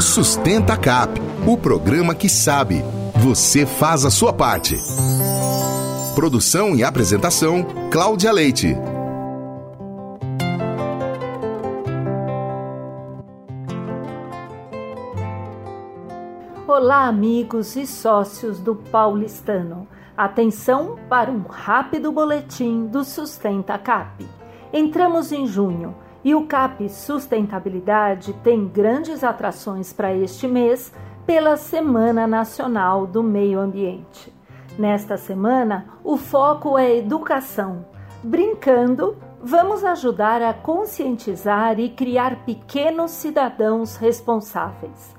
Sustenta Cap, o programa que sabe. Você faz a sua parte. Produção e apresentação: Cláudia Leite. Olá, amigos e sócios do Paulistano. Atenção para um rápido boletim do Sustenta Cap. Entramos em junho e o CAP Sustentabilidade tem grandes atrações para este mês pela Semana Nacional do Meio Ambiente. Nesta semana, o foco é educação. Brincando, vamos ajudar a conscientizar e criar pequenos cidadãos responsáveis.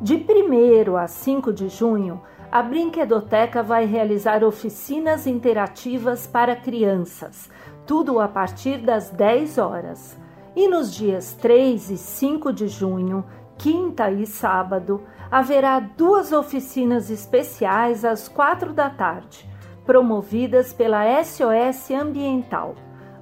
De 1 a 5 de junho, a Brinquedoteca vai realizar oficinas interativas para crianças, tudo a partir das 10 horas. E nos dias 3 e 5 de junho, quinta e sábado, haverá duas oficinas especiais às 4 da tarde, promovidas pela SOS Ambiental,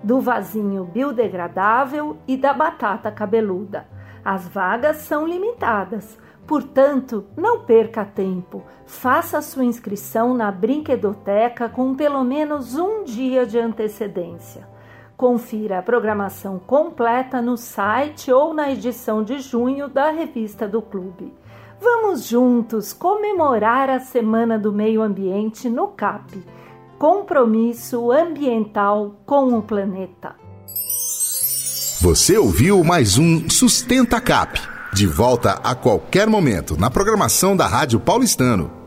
do vasinho biodegradável e da batata cabeluda. As vagas são limitadas Portanto, não perca tempo. Faça sua inscrição na Brinquedoteca com pelo menos um dia de antecedência. Confira a programação completa no site ou na edição de junho da revista do clube. Vamos juntos comemorar a Semana do Meio Ambiente no CAP. Compromisso ambiental com o planeta. Você ouviu mais um Sustenta CAP de volta a qualquer momento na programação da Rádio Paulistano.